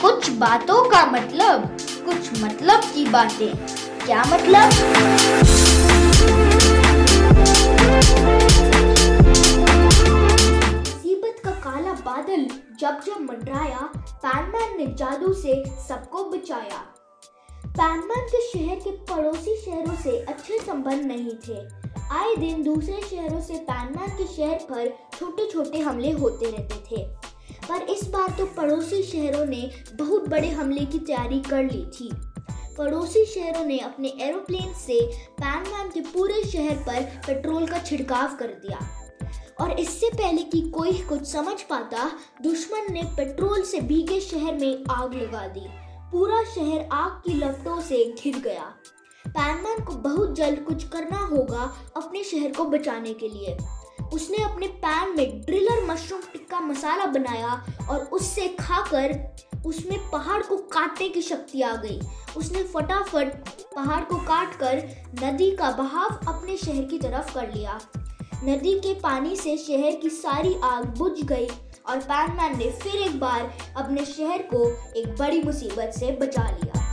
कुछ बातों का मतलब कुछ मतलब की बातें। क्या मतलब? मुसीबत का काला बादल जब जब मंडराया, पैनमैन ने जादू से सबको बचाया। पैनमैन के शहर के पड़ोसी शहरों से अच्छे संबंध नहीं थे। आए दिन दूसरे शहरों से पैनमैन के शहर पर छोटे छोटे हमले होते रहते थे। पर इस बार तो पड़ोसी शहरों ने बहुत बड़े हमले की तैयारी कर ली थी। पड़ोसी शहरों ने अपने एरोप्लेन से पैनमैन के पूरे शहर पर पेट्रोल का छिड़काव कर दिया। और इससे पहले कि कोई कुछ समझ पाता, दुश्मन ने पेट्रोल से भीगे शहर में आग लगा दी। पूरा शहर आग की लपटों से घिर गया। पैनमैन को बहुत जल्द कुछ करना होगा अपने शहर को बचाने के लिए। उसने अपने पैन में ड्रिलर मशरूम टिक्का मसाला बनाया और उससे खाकर उसमें पहाड़ को काटने की शक्ति आ गई। उसने फटाफट पहाड़ को काटकर नदी का बहाव अपने शहर की तरफ़ कर लिया। नदी के पानी से शहर की सारी आग बुझ गई और पैनमैन ने फिर एक बार अपने शहर को एक बड़ी मुसीबत से बचा लिया।